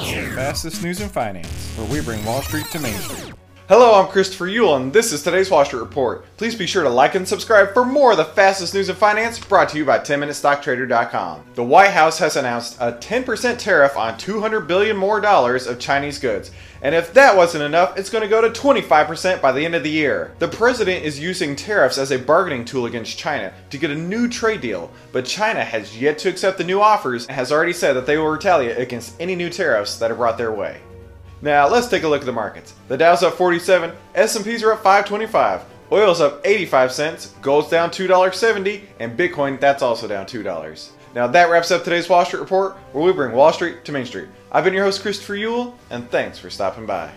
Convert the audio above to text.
The fastest news in finance, where we bring Wall Street to Main Street. Hello, I'm Christopher Uhl, and this is today's Street Report. Please be sure to like and subscribe for more of the fastest news in finance brought to you by 10MinuteStockTrader.com. The White House has announced a 10% tariff on 200 billion more dollars of Chinese goods. And if that wasn't enough, it's going to go to 25% by the end of the year. The president is using tariffs as a bargaining tool against China to get a new trade deal, but China has yet to accept the new offers and has already said that they will retaliate against any new tariffs that are brought their way. Now let's take a look at the markets. The Dow's up 47, S&Ps are up 525, oil's up 85 cents, gold's down $2.70, and Bitcoin that's also down $2. Now that wraps up today's Wall Street Report, where we bring Wall Street to Main Street. I've been your host Christopher Uhl, and thanks for stopping by.